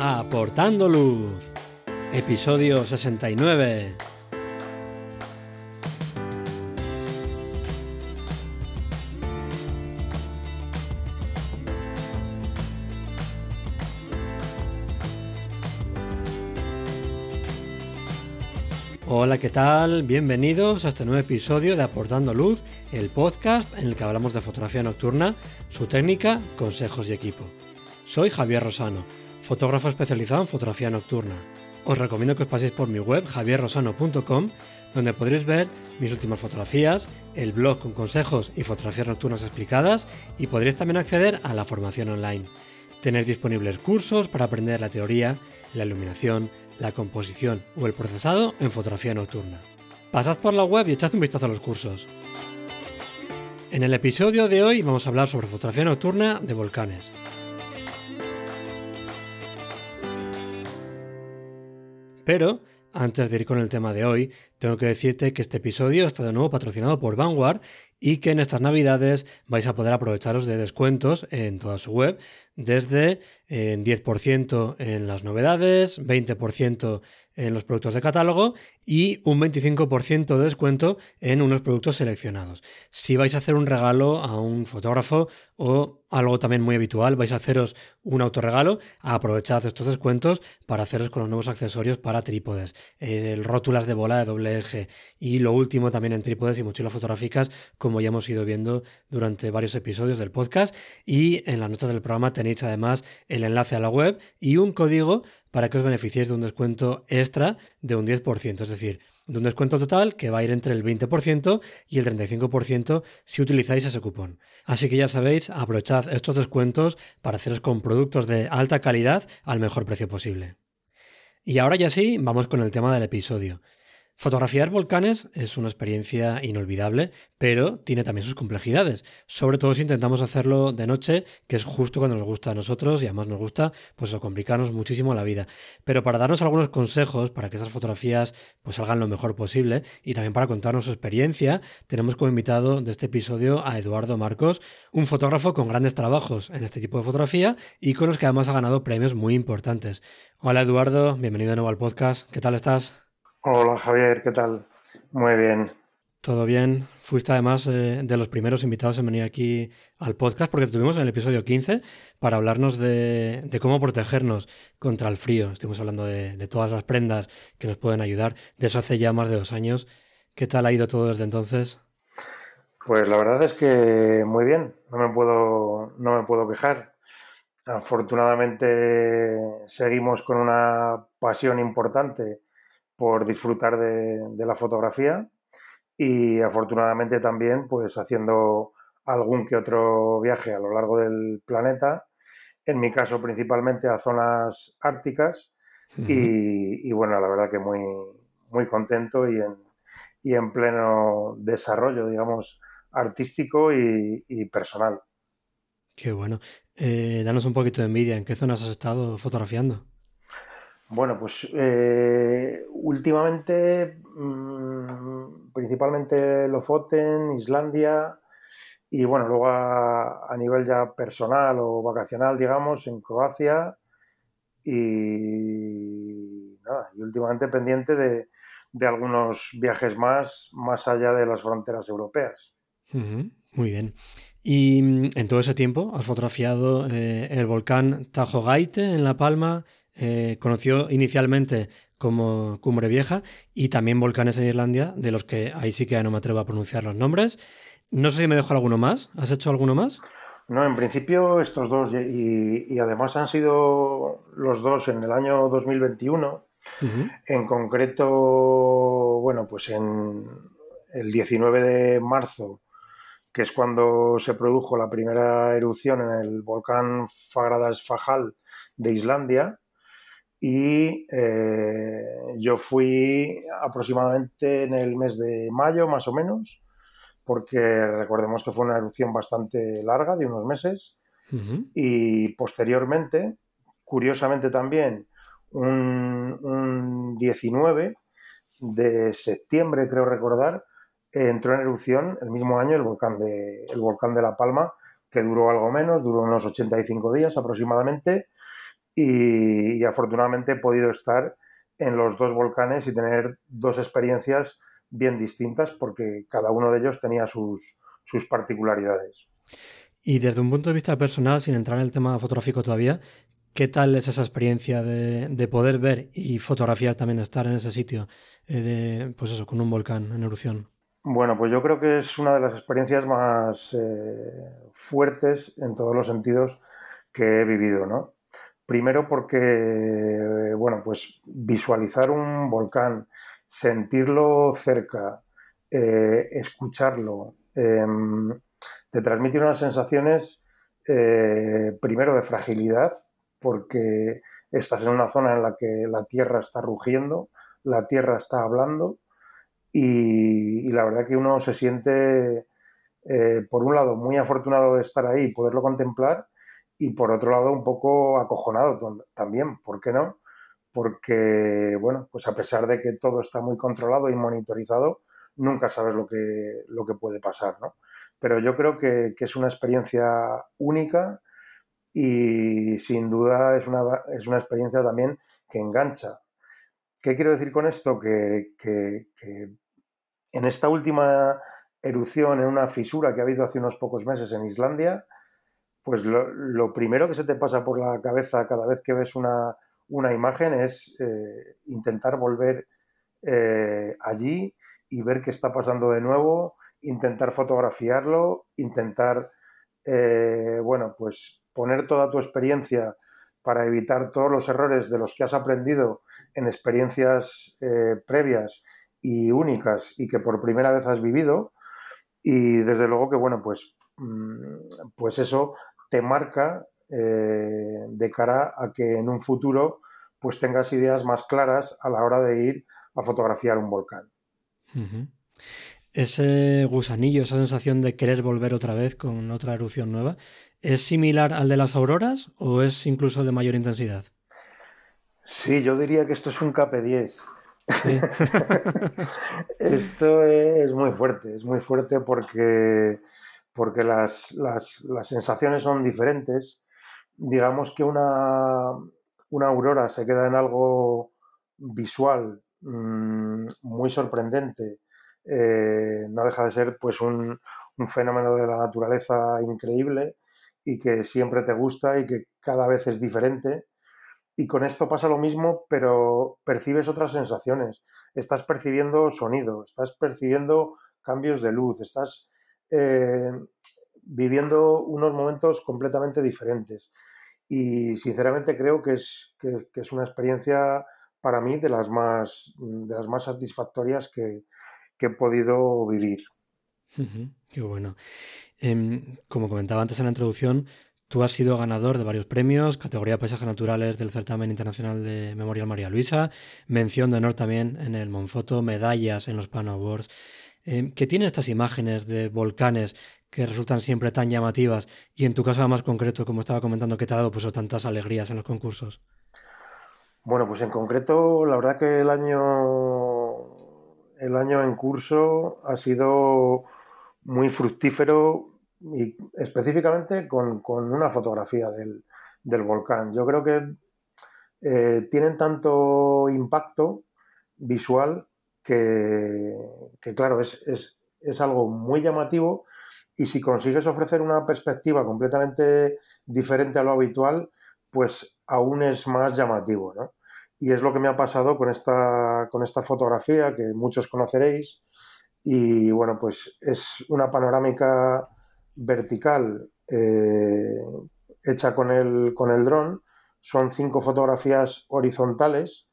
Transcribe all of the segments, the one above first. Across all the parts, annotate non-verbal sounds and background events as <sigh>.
Aportando Luz, episodio 69. Hola, ¿qué tal? Bienvenidos a este nuevo episodio de Aportando Luz, el podcast en el que hablamos de fotografía nocturna, su técnica, consejos y equipo. Soy Javier Rosano, fotógrafo especializado en fotografía nocturna. Os recomiendo que os paséis por mi web javierrosano.com, donde podréis ver mis últimas fotografías, el blog con consejos y fotografías nocturnas explicadas y podréis también acceder a la formación online. Tenéis disponibles cursos para aprender la teoría, la iluminación, la composición o el procesado en fotografía nocturna. Pasad por la web y echad un vistazo a los cursos. En el episodio de hoy vamos a hablar sobre fotografía nocturna de volcanes. Pero, antes de ir con el tema de hoy, tengo que decirte que este episodio está de nuevo patrocinado por Vanguard y que en estas navidades vais a poder aprovecharos de descuentos en toda su web, desde en 10% en las novedades, 20% en los productos de catálogo y un 25% de descuento en unos productos seleccionados. Si vais a hacer un regalo a un fotógrafo o algo también muy habitual, vais a haceros un autorregalo, aprovechad estos descuentos para haceros con los nuevos accesorios para trípodes, el rótulas de bola de doble eje y lo último también en trípodes y mochilas fotográficas, como ya hemos ido viendo durante varios episodios del podcast y en las notas del programa tenéis además el enlace a la web y un código para que os beneficiéis de un descuento extra de un 10%, es decir, de un descuento total que va a ir entre el 20% y el 35% si utilizáis ese cupón. Así que ya sabéis, aprovechad estos descuentos para haceros con productos de alta calidad al mejor precio posible. Y ahora ya sí, vamos con el tema del episodio. Fotografiar volcanes es una experiencia inolvidable, pero tiene también sus complejidades, sobre todo si intentamos hacerlo de noche, que es justo cuando nos gusta a nosotros y además nos gusta pues complicarnos muchísimo la vida. Pero para darnos algunos consejos para que esas fotografías pues salgan lo mejor posible y también para contarnos su experiencia, tenemos como invitado de este episodio a Eduardo Marcos, un fotógrafo con grandes trabajos en este tipo de fotografía y con los que además ha ganado premios muy importantes. Hola Eduardo, bienvenido de nuevo al podcast. ¿Qué tal estás? Hola Javier, ¿qué tal? Muy bien. Todo bien. Fuiste además eh, de los primeros invitados en venir aquí al podcast porque tuvimos en el episodio 15 para hablarnos de, cómo protegernos contra el frío. Estuvimos hablando de, de, todas las prendas que nos pueden ayudar. De eso hace ya más de dos años. ¿Qué tal ha ido todo desde entonces? Pues la verdad es que muy bien. No me puedo, no me puedo quejar. Afortunadamente seguimos con una pasión importante por disfrutar de, la fotografía y afortunadamente también pues haciendo algún que otro viaje a lo largo del planeta, en mi caso principalmente a zonas árticas y, bueno, la verdad que muy, muy contento y en, y en pleno desarrollo, digamos, artístico y, personal. Qué bueno. Eh, danos un poquito de envidia, ¿en qué zonas has estado fotografiando? Bueno, pues eh, últimamente mm, principalmente Lofoten, Islandia y bueno, luego a, nivel ya personal o vacacional, digamos, en Croacia y, nada, y últimamente pendiente de, algunos viajes más más allá de las fronteras europeas. Muy bien. Y mm, en todo ese tiempo has fotografiado eh, el volcán Tajo Gaite en La Palma, eh, conoció inicialmente como Cumbre Vieja y también volcanes en Islandia, de los que ahí sí que no me atrevo a pronunciar los nombres. No sé si me dejo alguno más. ¿Has hecho alguno más? No, en principio estos dos y, además han sido los dos en el año 2021. En concreto, bueno, pues en el 19 de marzo, que es cuando se produjo la primera erupción en el volcán Fagradas Fajal de Islandia, y eh, yo fui aproximadamente en el mes de mayo, más o menos, porque recordemos que fue una erupción bastante larga, de unos meses, y posteriormente, curiosamente también, un, 19 de septiembre, creo recordar, entró en erupción el mismo año el volcán de, el volcán de La Palma, que duró algo menos, duró unos 85 días aproximadamente, y, afortunadamente he podido estar en los dos volcanes y tener dos experiencias bien distintas porque cada uno de ellos tenía sus, sus particularidades. Y desde un punto de vista personal, sin entrar en el tema fotográfico todavía, ¿qué tal es esa experiencia de, poder ver y fotografiar también, estar en ese sitio, eh, de, pues eso, con un volcán en erupción? Bueno, pues yo creo que es una de las experiencias más eh, fuertes en todos los sentidos que he vivido, ¿no? Primero porque, bueno, pues visualizar un volcán, sentirlo cerca, eh, escucharlo, em, te transmite unas sensaciones, eh, primero de fragilidad, porque estás en una zona en la que la tierra está rugiendo, la tierra está hablando, y, la verdad que uno se siente, eh, por un lado, muy afortunado de estar ahí y poderlo contemplar, y por otro lado un poco acojonado también, ¿por qué no? Porque, bueno, pues a pesar de que todo está muy controlado y monitorizado, nunca sabes lo que, lo que puede pasar, ¿no? Pero yo creo que, es una experiencia única y sin duda es una, es una experiencia también que engancha. ¿Qué quiero decir con esto? Que, que, en esta última erupción, en una fisura que ha habido hace unos pocos meses en Islandia, pues lo, primero que se te pasa por la cabeza cada vez que ves una, imagen es eh, intentar volver eh, allí y ver qué está pasando de nuevo, intentar fotografiarlo, intentar, eh, bueno, pues poner toda tu experiencia para evitar todos los errores de los que has aprendido en experiencias previas y únicas y que por primera vez has vivido. Y desde luego que, bueno, pues, mm, pues eso te marca eh, de cara a que en un futuro pues tengas ideas más claras a la hora de ir a fotografiar un volcán. Ese gusanillo, esa sensación de querer volver otra vez con otra erupción nueva, ¿es similar al de las auroras o es incluso de mayor intensidad? Sí, yo diría que esto es un KP10. <laughs> esto es muy fuerte, es muy fuerte porque porque las, sensaciones son diferentes. Digamos que una, aurora se queda en algo visual mm, muy sorprendente. Eh, no deja de ser pues un, fenómeno de la naturaleza increíble y que siempre te gusta y que cada vez es diferente. Y con esto pasa lo mismo, pero percibes otras sensaciones. Estás percibiendo sonido, estás percibiendo cambios de luz, estás eh, viviendo unos momentos completamente diferentes. Y sinceramente creo que es, que, es una experiencia para mí de las más, de las más satisfactorias que, he podido vivir. qué bueno. Em, como comentaba antes en la introducción, tú has sido ganador de varios premios, categoría de paisajes naturales del certamen internacional de Memorial María Luisa, mención de honor también en el Monfoto, medallas en los Pano Awards. Em, ¿Qué tienen estas imágenes de volcanes que resultan siempre tan llamativas y en tu caso más concreto, como estaba comentando, que te ha dado pues, tantas alegrías en los concursos? Bueno, pues en concreto, la verdad que el año, el año en curso ha sido muy fructífero y específicamente con, una fotografía del, volcán. Yo creo que eh, tienen tanto impacto visual que, claro, es, algo muy llamativo y si consigues ofrecer una perspectiva completamente diferente a lo habitual, pues aún es más llamativo, ¿no? Y es lo que me ha pasado con esta, con esta fotografía que muchos conoceréis. Y bueno, pues es una panorámica vertical eh, hecha con el, con el dron. Son cinco fotografías horizontales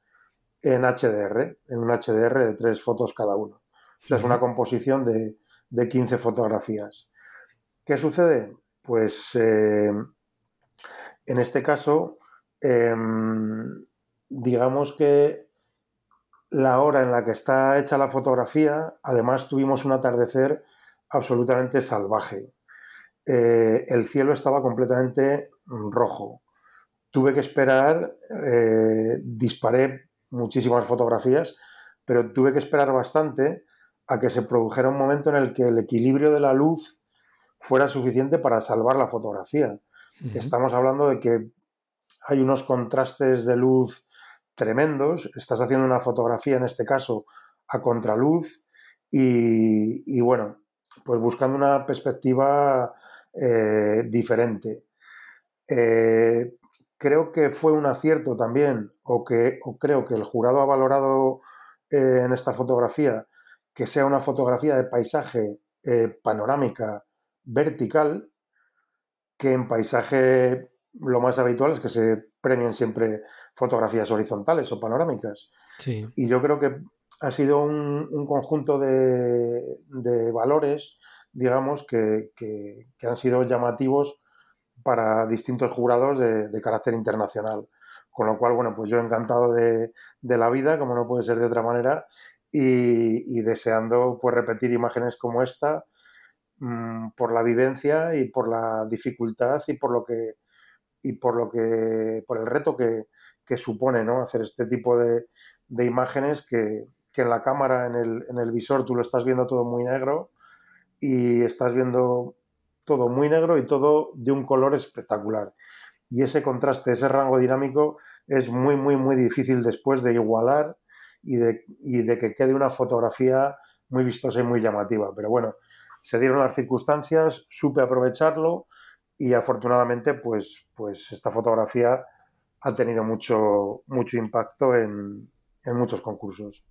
en HDR, en un HDR de tres fotos cada uno. O sea, es una composición de, de 15 fotografías. ¿Qué sucede? Pues eh, en este caso, em, digamos que la hora en la que está hecha la fotografía, además tuvimos un atardecer absolutamente salvaje. Eh, el cielo estaba completamente rojo. Tuve que esperar, eh, disparé muchísimas fotografías, pero tuve que esperar bastante a que se produjera un momento en el que el equilibrio de la luz fuera suficiente para salvar la fotografía. Estamos hablando de que hay unos contrastes de luz tremendos. Estás haciendo una fotografía, en este caso, a contraluz y, bueno, pues buscando una perspectiva eh, diferente. Eh, creo que fue un acierto también, o, que, creo que el jurado ha valorado eh, en esta fotografía que sea una fotografía de paisaje panorámica vertical, que en paisaje lo más habitual es que se premien siempre fotografías horizontales o panorámicas. Y yo creo que ha sido un, conjunto de, valores, digamos, que, han sido llamativos para distintos jurados de, carácter internacional. Con lo cual, bueno, pues yo encantado de, la vida, como no puede ser de otra manera, y, deseando pues repetir imágenes como esta mm, por la vivencia y por la dificultad y por lo que y por lo que por el reto que, supone ¿no? hacer este tipo de, imágenes que, en la cámara, en el, en el, visor, tú lo estás viendo todo muy negro y estás viendo todo muy negro y todo de un color espectacular. Y ese contraste, ese rango dinámico es muy, muy, muy difícil después de igualar y de, que quede una fotografía muy vistosa y muy llamativa. Pero bueno, se dieron las circunstancias, supe aprovecharlo y afortunadamente pues, pues esta fotografía ha tenido mucho, mucho impacto en, en muchos concursos.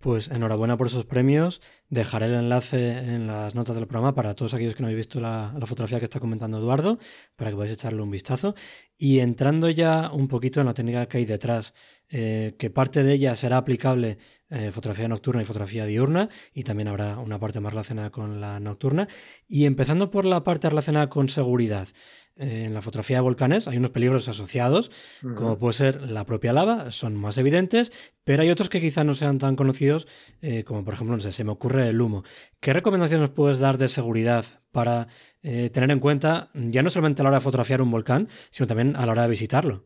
Pues enhorabuena por esos premios. Dejaré el enlace en las notas del programa para todos aquellos que no habéis visto la, fotografía que está comentando Eduardo, para que podáis echarle un vistazo. Y entrando ya un poquito en la técnica que hay detrás, eh, que parte de ella será aplicable eh, fotografía nocturna y fotografía diurna, y también habrá una parte más relacionada con la nocturna. Y empezando por la parte relacionada con seguridad en la fotografía de volcanes hay unos peligros asociados, como puede ser la propia lava, son más evidentes, pero hay otros que quizá no sean tan conocidos, eh, como por ejemplo, no sé, se me ocurre el humo. ¿Qué recomendaciones puedes dar de seguridad para eh, tener en cuenta, ya no solamente a la hora de fotografiar un volcán, sino también a la hora de visitarlo?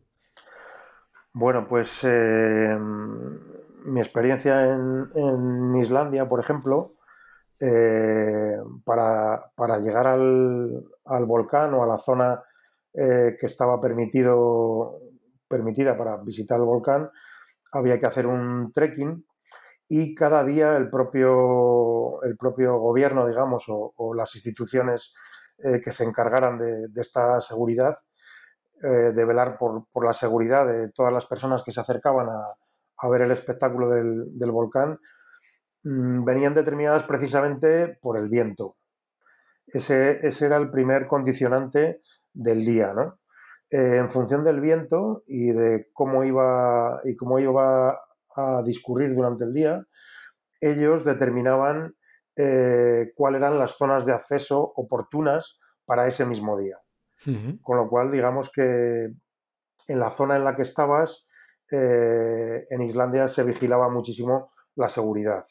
Bueno, pues eh, mi experiencia en, Islandia, por ejemplo, para, para, llegar al, al volcán o a la zona eh, que estaba permitido, permitida para visitar el volcán, había que hacer un trekking y cada día el propio, el propio gobierno, digamos, o, las instituciones eh, que se encargaran de, esta seguridad, eh, de velar por, la seguridad de todas las personas que se acercaban a, ver el espectáculo del, volcán, mm, venían determinadas precisamente por el viento. Ese, era el primer condicionante del día, ¿no? Eh, en función del viento y de cómo iba y cómo iba a discurrir durante el día, ellos determinaban eh, cuáles eran las zonas de acceso oportunas para ese mismo día. Con lo cual, digamos que en la zona en la que estabas, en Islandia se vigilaba muchísimo la seguridad.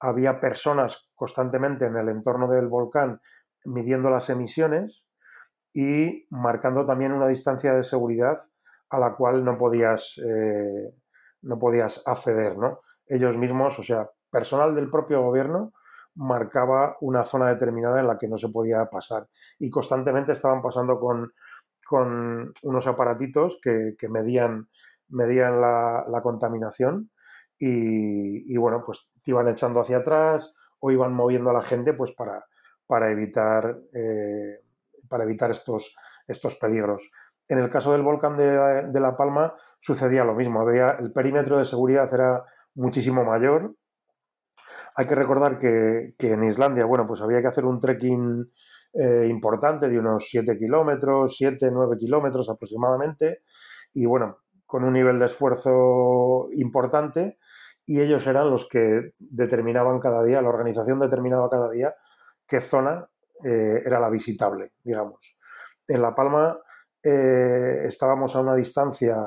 Había personas constantemente en el entorno del volcán midiendo las emisiones y marcando también una distancia de seguridad a la cual no podías, eh, no podías acceder. ¿no? Ellos mismos, o sea, personal del propio gobierno, marcaba una zona determinada en la que no se podía pasar. Y constantemente estaban pasando con, con unos aparatitos que, medían, medían la, contaminación y, y, bueno, pues te iban echando hacia atrás o iban moviendo a la gente pues para, para evitar, eh, para evitar estos, estos peligros. En el caso del volcán de, La Palma sucedía lo mismo. Había, el perímetro de seguridad era muchísimo mayor. Hay que recordar que, en Islandia, bueno, pues había que hacer un trekking eh, importante de unos 7 kilómetros, 7, 9 kilómetros aproximadamente. Y bueno, con un nivel de esfuerzo importante. Y ellos eran los que determinaban cada día, la organización determinaba cada día qué zona eh, era la visitable, digamos. En La Palma eh, estábamos a una distancia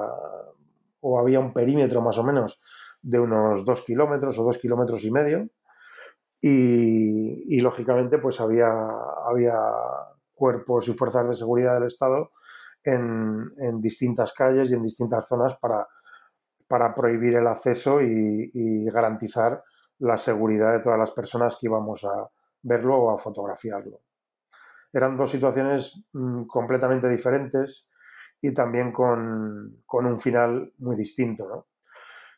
o había un perímetro más o menos de unos dos kilómetros o dos kilómetros y medio y, lógicamente pues había, había cuerpos y fuerzas de seguridad del Estado en, distintas calles y en distintas zonas para, para prohibir el acceso y garantizar la seguridad de todas las personas que íbamos a, verlo o a fotografiarlo. Eran dos situaciones mm, completamente diferentes y también con, un final muy distinto.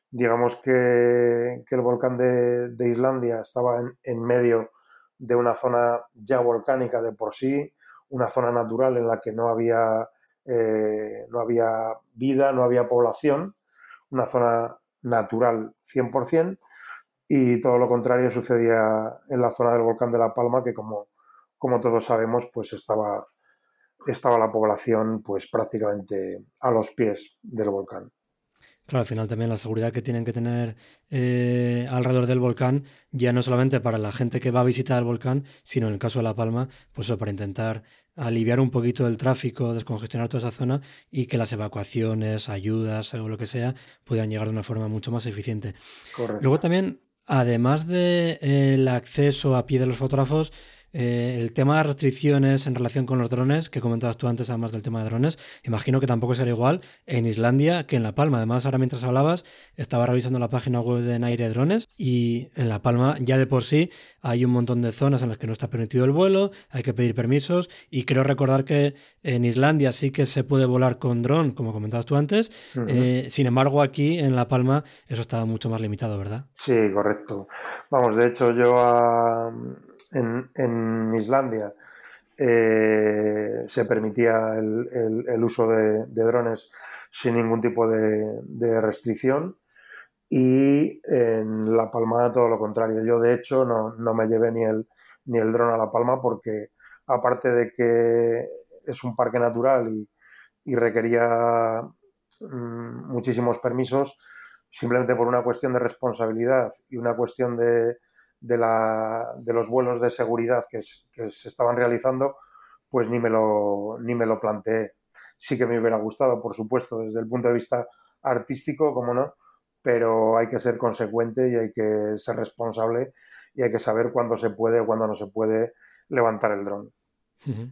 Digamos que, el volcán de, Islandia estaba en, medio de una zona ya volcánica de por sí, una zona natural en la que no había, eh, no había vida, no había población, una zona natural 100%, y todo lo contrario sucedía en la zona del volcán de La Palma, que como, como todos sabemos, pues estaba estaba la población pues prácticamente a los pies del volcán. Claro, al final también la seguridad que tienen que tener eh, alrededor del volcán, ya no solamente para la gente que va a visitar el volcán, sino en el caso de La Palma, pues eso, para intentar aliviar un poquito el tráfico, descongestionar toda esa zona y que las evacuaciones, ayudas o lo que sea puedan llegar de una forma mucho más eficiente. Correcto. Luego también, además del de, acceso a pie de los fotógrafos, eh, el tema de restricciones en relación con los drones, que comentabas tú antes, además del tema de drones, imagino que tampoco será igual en Islandia que en La Palma. Además, ahora mientras hablabas, estaba revisando la página web de Naire Drones y en La Palma ya de por sí hay un montón de zonas en las que no está permitido el vuelo, hay que pedir permisos y creo recordar que en Islandia sí que se puede volar con dron, como comentabas tú antes. Eh, sin embargo, aquí en La Palma eso estaba mucho más limitado, ¿verdad? Sí, correcto. Vamos, de hecho yo a en, Islandia eh, se permitía el, uso de, drones sin ningún tipo de, restricción y en La Palma todo lo contrario. Yo de hecho no, me llevé ni el, ni el dron a La Palma porque aparte de que es un parque natural y, requería mm, muchísimos permisos, simplemente por una cuestión de responsabilidad y una cuestión de, de, la, de los vuelos de seguridad que, se estaban realizando, pues ni me, lo, ni me lo planteé. Sí que me hubiera gustado, por supuesto, desde el punto de vista artístico, como no, pero hay que ser consecuente y hay que ser responsable y hay que saber cuándo se puede o cuándo no se puede levantar el dron.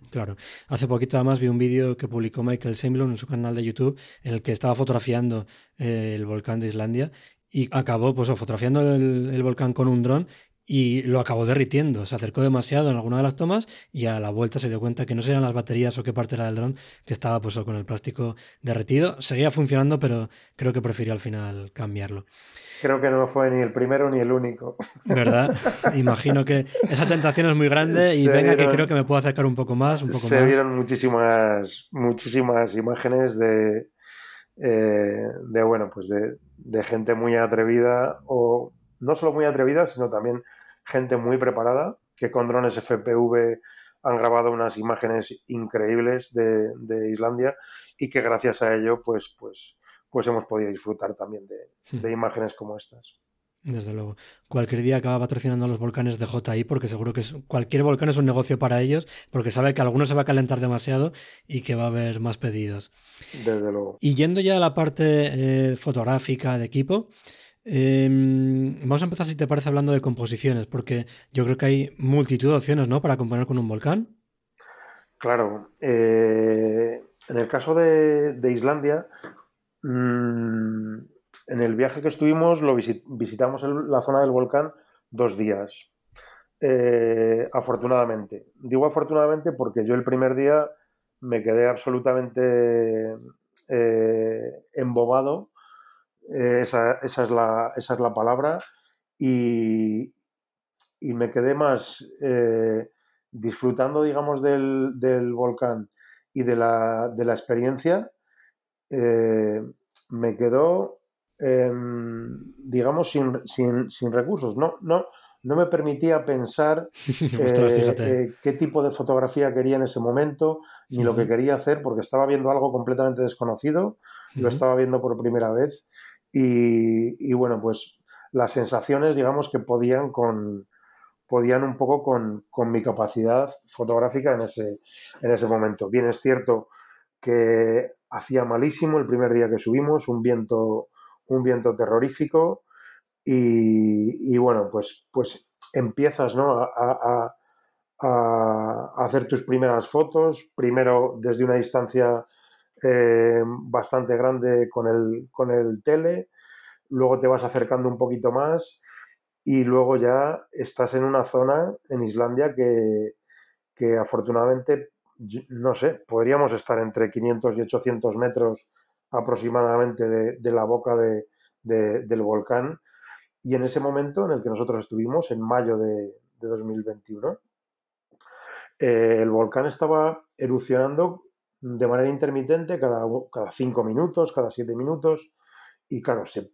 Claro. Hace poquito además vi un vídeo que publicó Michael Semblon en su canal de YouTube en el que estaba fotografiando eh, el volcán de Islandia y acabó pues fotografiando el, el volcán con un dron y lo acabó derritiendo. Se acercó demasiado en alguna de las tomas y a la vuelta se dio cuenta que no serían las baterías o qué parte era del dron, que estaba pues, con el plástico derretido. Seguía funcionando, pero creo que prefirió al final cambiarlo. Creo que no fue ni el primero ni el único. ¿Verdad? <laughs> Imagino que esa tentación es muy grande y venga que creo que me puedo acercar un poco más. Un poco se vieron muchísimas, muchísimas imágenes de, eh, de bueno, pues de, de gente muy atrevida o no solo muy atrevida, sino también gente muy preparada, que con drones FPV han grabado unas imágenes increíbles de, Islandia y que gracias a ello pues, pues, pues hemos podido disfrutar también de, hmm. imágenes como estas. Desde luego. Cualquier día acaba patrocinando los volcanes de JI porque seguro que cualquier volcán es un negocio para ellos porque sabe que alguno se va a calentar demasiado y que va a haber más pedidos. Desde luego. Y yendo ya a la parte eh, fotográfica de equipo, Em, vamos a empezar, si te parece, hablando de composiciones, porque yo creo que hay multitud de opciones, ¿no? Para componer con un volcán. Claro. Eh, en el caso de, Islandia, mm, en el viaje que estuvimos, lo visitamos la zona del volcán dos días. Eh, afortunadamente. Digo afortunadamente porque yo el primer día me quedé absolutamente eh, embobado eh, esa, esa, es la, esa, es la, palabra, y, y me quedé más eh, disfrutando, digamos, del, del, volcán y de la, de la experiencia, eh, me quedó, em, digamos, sin, sin, sin, recursos. No, no, no me permitía pensar <laughs> qué tipo de fotografía quería en ese momento, ni lo que quería hacer, porque estaba viendo algo completamente desconocido, lo estaba viendo por primera vez y, bueno, pues las sensaciones, digamos, que podían con podían un poco con, mi capacidad fotográfica en ese, en ese momento. Bien es cierto que hacía malísimo el primer día que subimos, un viento, un viento terrorífico y, bueno, pues, pues empiezas ¿no? a, hacer tus primeras fotos, primero desde una distancia eh, bastante grande con el, con el tele, luego te vas acercando un poquito más y luego ya estás en una zona en Islandia que, afortunadamente no sé, podríamos estar entre 500 y 800 metros aproximadamente de, la boca del volcán. Y en ese momento en el que nosotros estuvimos, en mayo de, 2021, eh, el volcán estaba erupcionando de manera intermitente cada, cada cinco minutos, cada siete minutos, y claro, se,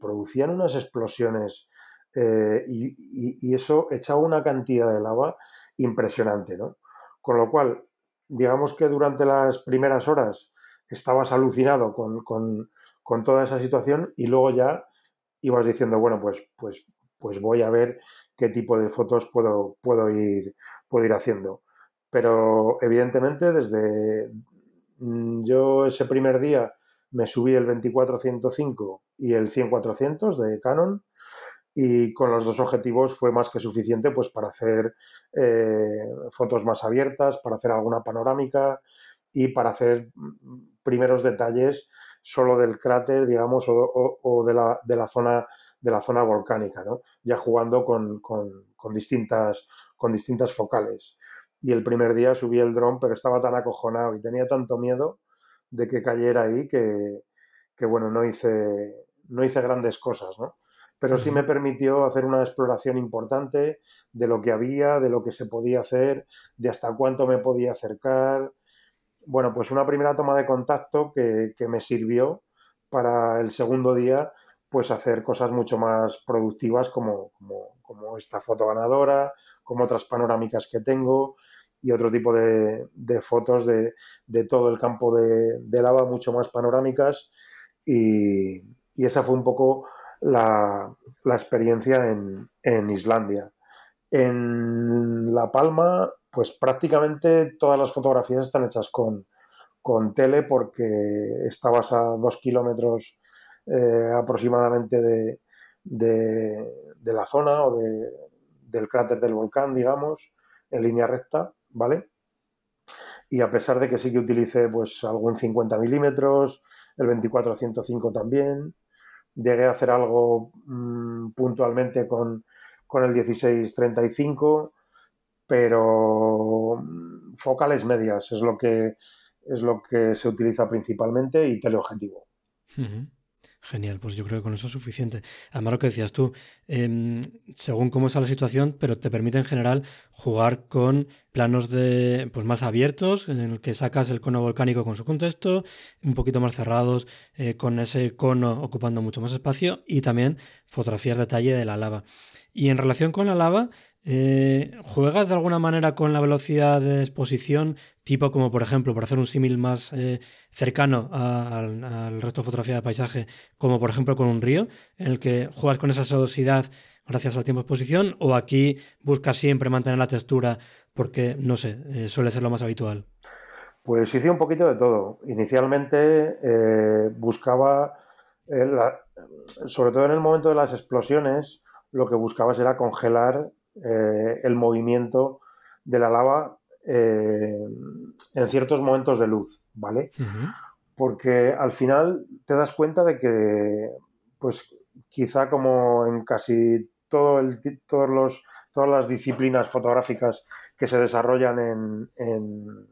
producían unas explosiones eh, y, y, eso echaba una cantidad de lava impresionante, ¿no? Con lo cual, digamos que durante las primeras horas estabas alucinado con, toda esa situación y luego ya ibas diciendo, bueno, pues, pues, pues voy a ver qué tipo de fotos puedo, puedo, ir, puedo ir haciendo. Pero evidentemente desde yo ese primer día me subí el 24-105 y el 100-400 de Canon y con los dos objetivos fue más que suficiente pues para hacer eh, fotos más abiertas, para hacer alguna panorámica y para hacer mm, primeros detalles solo del cráter, digamos, o, de, la, de, la, zona de la zona volcánica, ¿no? ya jugando con, con, distintas, con distintas focales. Y el primer día subí el dron, pero estaba tan acojonado y tenía tanto miedo de que cayera ahí que, que bueno, no hice, no hice grandes cosas, ¿no? pero sí me permitió hacer una exploración importante de lo que había, de lo que se podía hacer, de hasta cuánto me podía acercar. Bueno, pues una primera toma de contacto que, me sirvió para el segundo día pues hacer cosas mucho más productivas como, como, esta foto ganadora, como otras panorámicas que tengo y otro tipo de, fotos de, todo el campo de, lava, mucho más panorámicas y, esa fue un poco la, experiencia en, Islandia. En La Palma, pues prácticamente todas las fotografías están hechas con, tele porque estabas a dos kilómetros eh, aproximadamente de, de, la zona o del cráter del volcán, digamos, en línea recta, ¿vale? Y a pesar de que sí que utilicé pues algún 50 milímetros, el 24-105 también, Llegué a hacer algo mm, puntualmente con, con el 1635, pero mm, focales medias es lo que es lo que se utiliza principalmente y teleobjetivo. Genial, pues yo creo que con eso es suficiente. Además, lo que decías tú, em, según cómo está la situación, pero te permite en general jugar con planos de pues más abiertos, en el que sacas el cono volcánico con su contexto, un poquito más cerrados, eh, con ese cono ocupando mucho más espacio, y también fotografías de detalle de la lava. Y en relación con la lava, eh, ¿Juegas de alguna manera con la velocidad de exposición, tipo como por ejemplo, por hacer un símil más eh, cercano al, resto de fotografía de paisaje, como por ejemplo con un río, en el que juegas con esa sedosidad gracias al tiempo de exposición, o aquí buscas siempre mantener la textura porque, no sé, eh, suele ser lo más habitual? Pues hice un poquito de todo. Inicialmente buscaba, sobre todo en el momento de las explosiones, lo que buscabas era congelar eh, el movimiento de la lava eh, en ciertos momentos de luz, ¿vale? Porque al final te das cuenta de que, pues quizá como en casi todo el, todos los, todas las disciplinas fotográficas que se desarrollan en,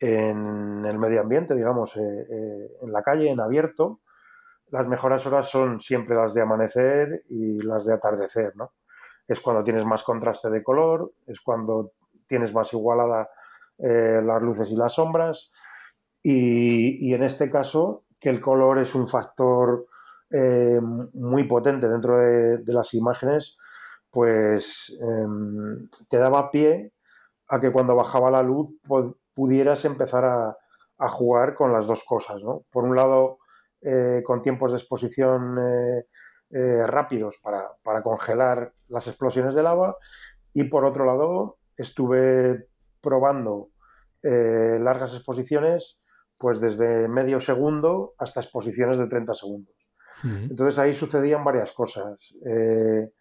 en, el medio ambiente, digamos, eh, en la calle, en abierto, las mejores horas son siempre las de amanecer y las de atardecer, ¿no? Es cuando tienes más contraste de color, es cuando tienes más igualada eh, las luces y las sombras. Y, en este caso, que el color es un factor eh, muy potente dentro de, las imágenes, pues em, te daba pie a que cuando bajaba la luz pudieras empezar a, jugar con las dos cosas. Por un lado, eh, con tiempos de exposición eh, rápidos para, congelar las explosiones de lava y por otro lado estuve probando eh, largas exposiciones pues desde medio segundo hasta exposiciones de 30 segundos. Entonces ahí sucedían varias cosas. Eh,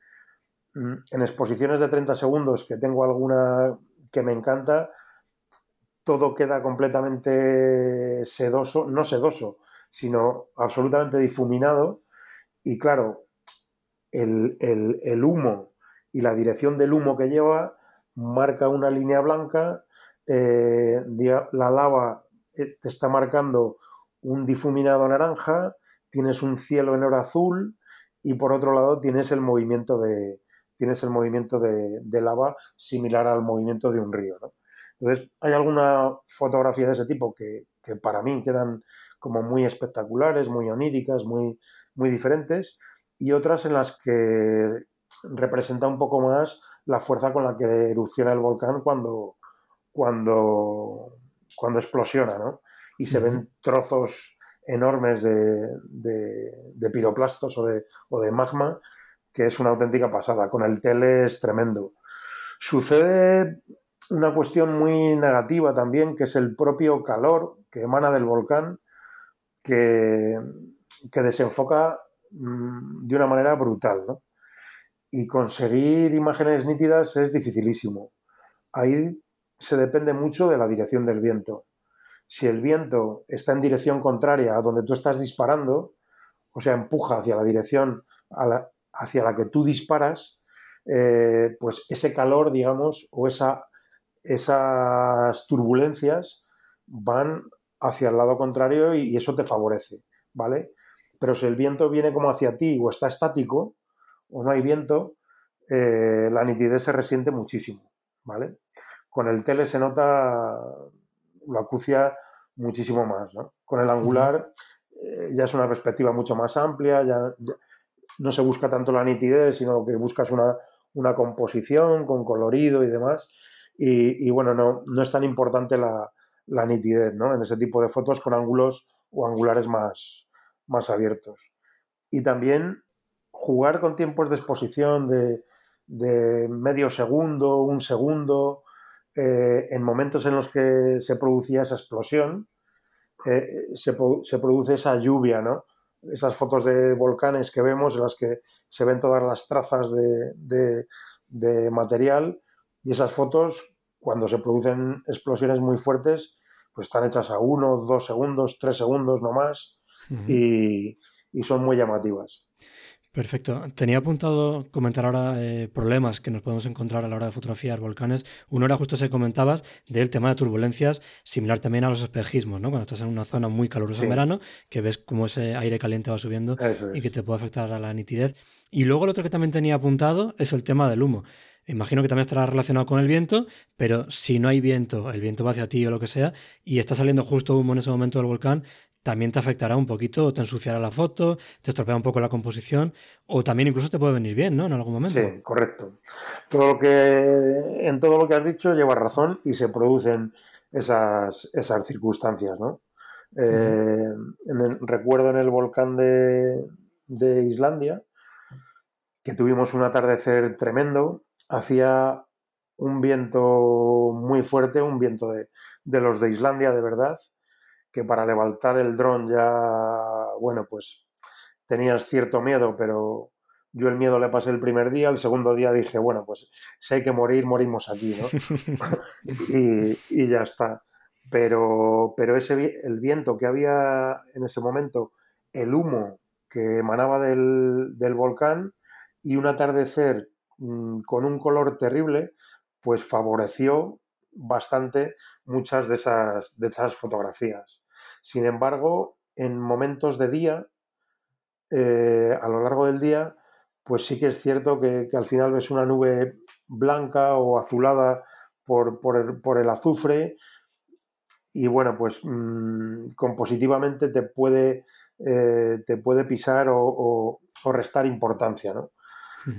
mm, en exposiciones de 30 segundos, que tengo alguna que me encanta, todo queda completamente sedoso, no sedoso, sino absolutamente difuminado y claro, el, humo y la dirección del humo que lleva marca una línea blanca eh, la lava eh, te está marcando un difuminado naranja, tienes un cielo en oro azul y por otro lado tienes el movimiento de, tienes el movimiento de, lava similar al movimiento de un río. Entonces, hay alguna fotografía de ese tipo que, para mí quedan como muy espectaculares, muy oníricas, muy, muy diferentes, y otras en las que representa un poco más la fuerza con la que erupciona el volcán cuando, cuando, cuando explosiona, ¿no? Y se ven trozos enormes de, de, piroplastos o de, o de magma, que es una auténtica pasada. Con el tele es tremendo. Sucede una cuestión muy negativa también, que es el propio calor que emana del volcán, que, que desenfoca mm, de una manera brutal, ¿no? Y conseguir imágenes nítidas es dificilísimo. Ahí se depende mucho de la dirección del viento. Si el viento está en dirección contraria a donde tú estás disparando, o sea, empuja hacia la dirección hacia la que tú disparas, eh, pues ese calor, digamos, o esa, esas turbulencias van hacia el lado contrario y, eso te favorece, ¿vale? Pero si el viento viene como hacia ti o está estático o no hay viento, eh, la nitidez se resiente muchísimo, ¿vale? Con el tele se nota la acucia muchísimo más, ¿no? Con el angular eh, ya es una perspectiva mucho más amplia, ya, no se busca tanto la nitidez, sino que buscas una, composición con colorido y demás. Y, bueno, no, no, es tan importante la, la, nitidez, ¿no? En ese tipo de fotos con ángulos o angulares más, más abiertos. Y también jugar con tiempos de exposición de, de medio segundo, un segundo, eh, en momentos en los que se producía esa explosión, eh, se, produce esa lluvia, ¿no? Esas fotos de volcanes que vemos, en las que se ven todas las trazas de, material, y esas fotos, cuando se producen explosiones muy fuertes, pues están hechas a uno, dos segundos, tres segundos, no más, y son muy llamativas. Perfecto. Tenía apuntado comentar ahora eh, problemas que nos podemos encontrar a la hora de fotografiar volcanes. Uno era justo ese que comentabas del tema de turbulencias, similar también a los espejismos, ¿no? Cuando estás en una zona muy calurosa en verano, que ves cómo ese aire caliente va subiendo y que te puede afectar a la nitidez. Y luego el otro que también tenía apuntado es el tema del humo. Imagino que también estará relacionado con el viento, pero si no hay viento, el viento va hacia ti o lo que sea, y está saliendo justo humo en ese momento del volcán, también te afectará un poquito, te ensuciará la foto, te estropea un poco la composición, o también incluso te puede venir bien, ¿no? En algún momento. Sí, correcto. Todo lo que, en todo lo que has dicho lleva razón y se producen esas, esas circunstancias, ¿no? Eh, recuerdo en el volcán de, de, Islandia que tuvimos un atardecer tremendo, hacía un viento muy fuerte, un viento de, de los de Islandia de verdad, que para levantar el dron ya, bueno, pues tenías cierto miedo, pero yo el miedo le pasé el primer día, el segundo día dije, bueno, pues si hay que morir, morimos aquí, ¿no? <laughs> <laughs> y, ya está. Pero, pero ese, el viento que había en ese momento, el humo que emanaba del, del volcán y un atardecer mm, con un color terrible, pues favoreció bastante muchas de esas, de esas fotografías. Sin embargo, en momentos de día, eh, a lo largo del día, pues sí que es cierto que, al final ves una nube blanca o azulada por, el, azufre y bueno, pues mm, compositivamente te puede, eh, te puede pisar o, restar importancia. ¿no?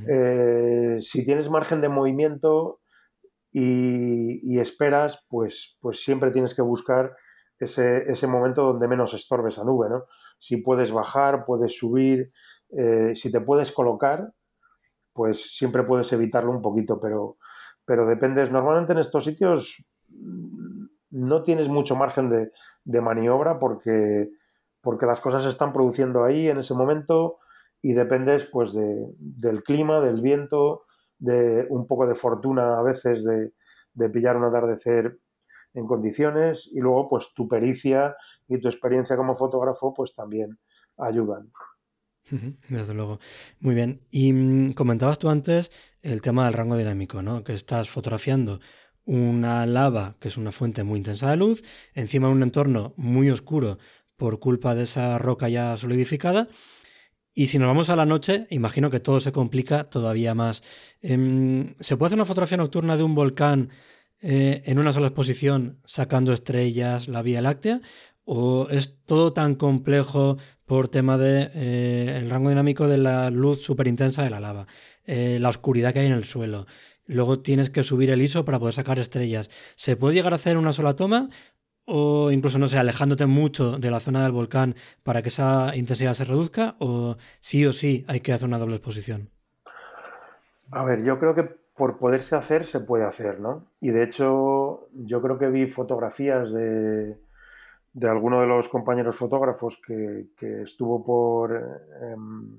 Eh, si tienes margen de movimiento y, esperas, pues, pues siempre tienes que buscar ese, ese, momento donde menos estorbes a nube, ¿no? Si puedes bajar, puedes subir, eh, si te puedes colocar, pues siempre puedes evitarlo un poquito, pero, pero dependes, normalmente en estos sitios mm, no tienes mucho margen de, de maniobra porque, porque las cosas se están produciendo ahí en ese momento y dependes pues de, del clima, del viento, de un poco de fortuna a veces de, de pillar un atardecer en condiciones y luego pues tu pericia y tu experiencia como fotógrafo pues también ayudan. Desde luego. Muy bien. Y mm, comentabas tú antes el tema del rango dinámico, ¿no? Que estás fotografiando una lava que es una fuente muy intensa de luz, encima un entorno muy oscuro por culpa de esa roca ya solidificada. Y si nos vamos a la noche, imagino que todo se complica todavía más. Em, ¿Se puede hacer una fotografía nocturna de un volcán eh, en una sola exposición sacando estrellas, la Vía Láctea? ¿O es todo tan complejo por tema de eh, el rango dinámico de la luz súper intensa de la lava, eh, la oscuridad que hay en el suelo? Luego tienes que subir el ISO para poder sacar estrellas. ¿Se puede llegar a hacer una sola toma o incluso, no sé, alejándote mucho de la zona del volcán para que esa intensidad se reduzca o sí o sí hay que hacer una doble exposición? A ver, yo creo que por poderse hacer se puede hacer, ¿no? Y de hecho, yo creo que vi fotografías de, de alguno de los compañeros fotógrafos que, estuvo por em,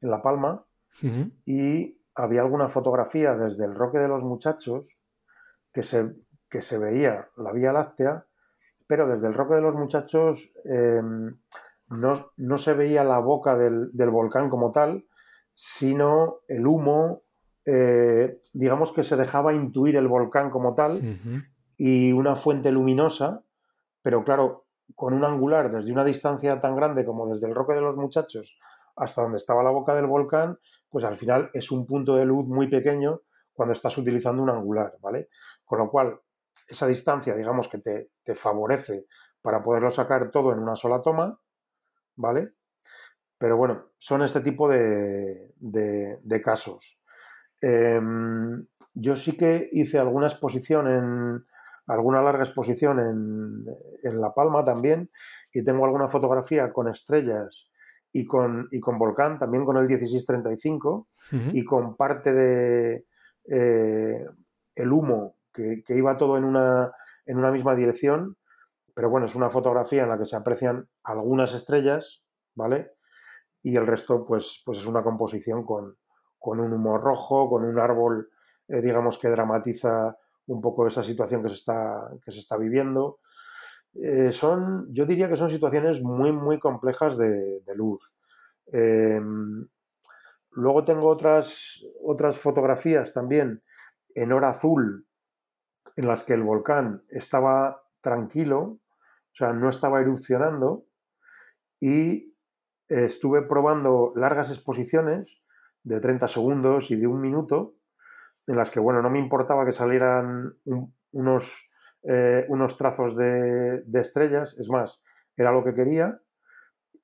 en La Palma y había alguna fotografía desde el Roque de los Muchachos que se, que se veía la Vía Láctea pero desde el Roque de los Muchachos em, no, se veía la boca del, volcán como tal, sino el humo, eh, digamos que se dejaba intuir el volcán como tal y una fuente luminosa, pero claro, con un angular desde una distancia tan grande como desde el Roque de los Muchachos hasta donde estaba la boca del volcán, pues al final es un punto de luz muy pequeño cuando estás utilizando un angular, ¿vale? Con lo cual, esa distancia, digamos que te, favorece para poderlo sacar todo en una sola toma, ¿vale? Pero bueno, son este tipo de, casos. Em, yo sí que hice alguna exposición en, alguna larga exposición en, La Palma también, y tengo alguna fotografía con estrellas y con, y con volcán, también con el 1635, y con parte de eh, el humo que, iba todo en una, en una misma dirección, pero bueno, es una fotografía en la que se aprecian algunas estrellas, ¿vale? Y el resto, pues, pues es una composición con, un humo rojo, con un árbol, eh, digamos, que dramatiza un poco esa situación que se está, que se está viviendo. Eh, son, yo diría que son situaciones muy, muy complejas de, luz. Em, luego tengo otras, otras fotografías también en hora azul en las que el volcán estaba tranquilo, o sea, no estaba erupcionando, y estuve probando largas exposiciones de 30 segundos y de un minuto, en las que, bueno, no me importaba que salieran unos, eh, unos trazos de, estrellas, es más, era lo que quería,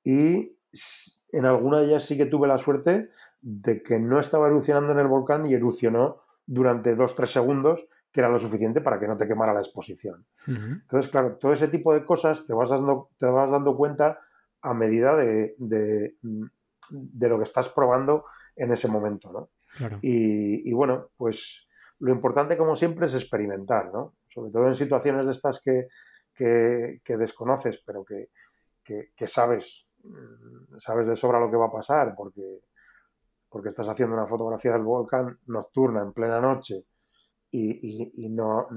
y en alguna de ellas sí que tuve la suerte de que no estaba erupcionando en el volcán y erupcionó durante 2-3 segundos que era lo suficiente para que no te quemara la exposición. Entonces, claro, todo ese tipo de cosas te vas dando, te vas dando cuenta a medida de, de, lo que estás probando en ese momento, ¿no? Y, bueno, pues lo importante, como siempre, es experimentar, ¿no? Sobre todo en situaciones de estas que, que, desconoces, pero que, que, sabes, mm, sabes de sobra lo que va a pasar, porque, porque estás haciendo una fotografía del volcán nocturna, en plena noche, y, no,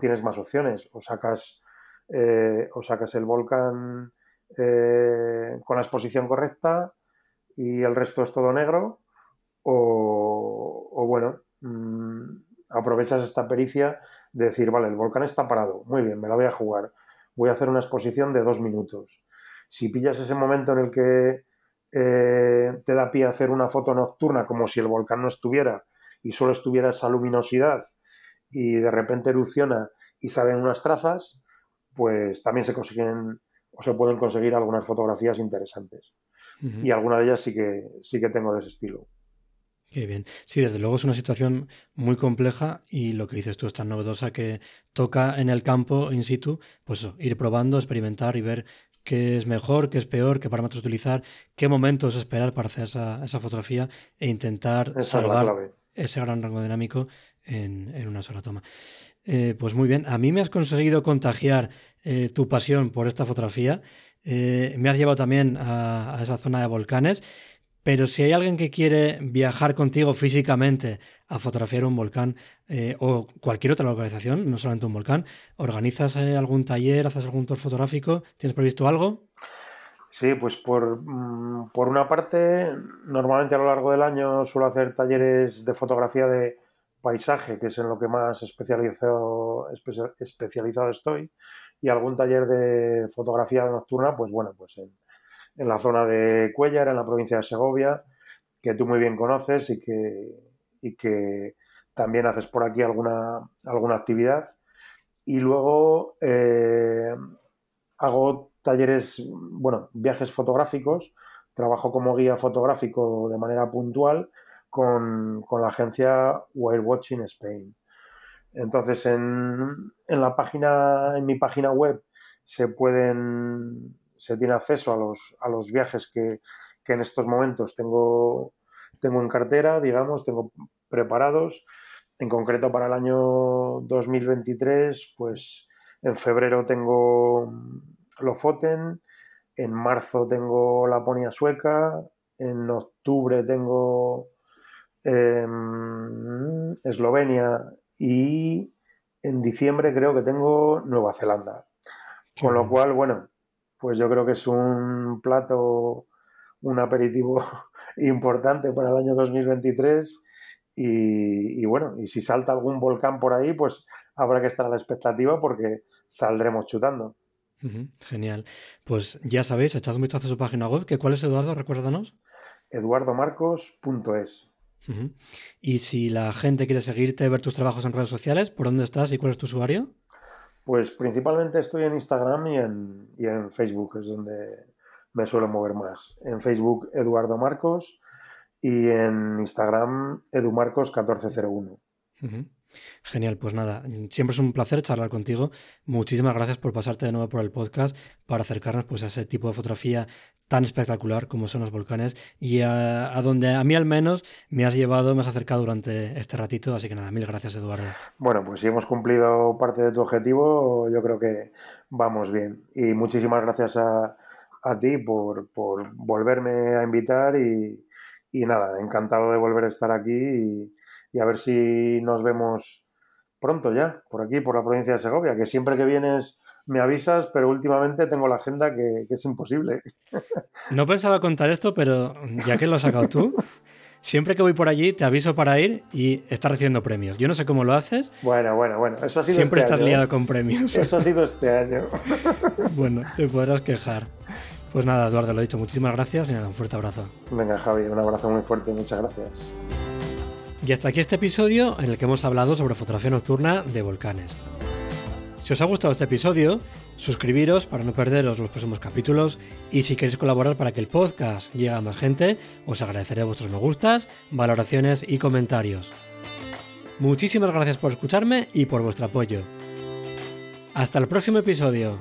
tienes más opciones. O sacas, eh, o sacas el volcán eh, con la exposición correcta y el resto es todo negro, o, bueno, mm, aprovechas esta pericia de decir, vale, el volcán está parado, muy bien, me la voy a jugar, voy a hacer una exposición de dos minutos. Si pillas ese momento en el que eh, te da pie a hacer una foto nocturna como si el volcán no estuviera y solo estuviera esa luminosidad y de repente erupciona y salen unas trazas, pues también se consiguen o se pueden conseguir algunas fotografías interesantes. Y alguna de ellas sí que, sí que tengo de ese estilo. Qué bien. Sí, desde luego es una situación muy compleja y lo que dices tú es tan novedosa que toca en el campo in situ, pues ir probando, experimentar y ver qué es mejor, qué es peor, qué parámetros utilizar, qué momentos esperar para hacer esa, esa fotografía e intentar salvar ese gran rango dinámico en, una sola toma. Eh, pues muy bien, a mí me has conseguido contagiar eh, tu pasión por esta fotografía. Eh, me has llevado también a, esa zona de volcanes. Pero si hay alguien que quiere viajar contigo físicamente a fotografiar un volcán o cualquier otra localización, no solamente un volcán, ¿organizas algún taller, haces algún tour fotográfico? ¿Tienes previsto algo? Sí, pues por, mm, por una parte, normalmente a lo largo del año suelo hacer talleres de fotografía de, paisaje, que es en lo que más especializado, especializado estoy, y algún taller de fotografía nocturna, pues bueno, pues en la zona de Cuellar, en la provincia de Segovia, que tú muy bien conoces y que, y que también haces por aquí alguna, alguna actividad. Y luego eh, hago talleres, bueno, viajes fotográficos, trabajo como guía fotográfico de manera puntual con, con la agencia Wild Watching Spain. Entonces, en, en, la página, en mi página web se pueden, se tiene acceso a los, a los viajes que, que en estos momentos tengo, tengo en cartera, digamos, tengo preparados. En concreto para el año 2023, pues en febrero tengo Lofoten, en marzo tengo Laponia sueca, en octubre tengo em, Eslovenia y en diciembre creo que tengo Nueva Zelanda. Con lo cual, bueno, pues yo creo que es un plato, un aperitivo <laughs> importante para el año 2023 y, bueno, y si salta algún volcán por ahí, pues habrá que estar a la expectativa porque saldremos chutando. genial. Pues ya sabéis, echad un vistazo a su página web, que ¿cuál es Eduardo? Recuérdanos. eduardomarcos.es. Y si la gente quiere seguirte, ver tus trabajos en redes sociales, ¿por dónde estás y cuál es tu usuario? Pues principalmente estoy en Instagram y en, y en Facebook, es donde me suelo mover más. En Facebook Eduardo Marcos y en Instagram edumarcos1401. Genial, pues nada, siempre es un placer charlar contigo. Muchísimas gracias por pasarte de nuevo por el podcast para acercarnos pues, a ese tipo de fotografía tan espectacular como son los volcanes y a, donde a mí al menos me has llevado, me has acercado durante este ratito. Así que nada, mil gracias Eduardo. Bueno, pues si hemos cumplido parte de tu objetivo, yo creo que vamos bien. Y muchísimas gracias a, a ti por, por volverme a invitar y, y nada, encantado de volver a estar aquí y, a ver si nos vemos pronto ya, por aquí, por la provincia de Segovia, que siempre que vienes me avisas, pero últimamente tengo la agenda que, es imposible. No pensaba contar esto, pero ya que lo has sacado tú, siempre que voy por allí te aviso para ir y estás recibiendo premios. Yo no sé cómo lo haces. Bueno, bueno, bueno. Eso ha sido siempre este estás año, liado ¿eh? con premios. Eso ha sido este año. <laughs> Bueno, te podrás quejar. Pues nada, Eduardo, lo he dicho. Muchísimas gracias y nada, un fuerte abrazo. Venga, Javi, un abrazo muy fuerte. Muchas gracias. Y hasta aquí este episodio en el que hemos hablado sobre fotografía nocturna de volcanes. Si os ha gustado este episodio, suscribiros para no perderos los próximos capítulos y si queréis colaborar para que el podcast llegue a más gente, os agradeceré vuestros me gustas, valoraciones y comentarios. Muchísimas gracias por escucharme y por vuestro apoyo. Hasta el próximo episodio.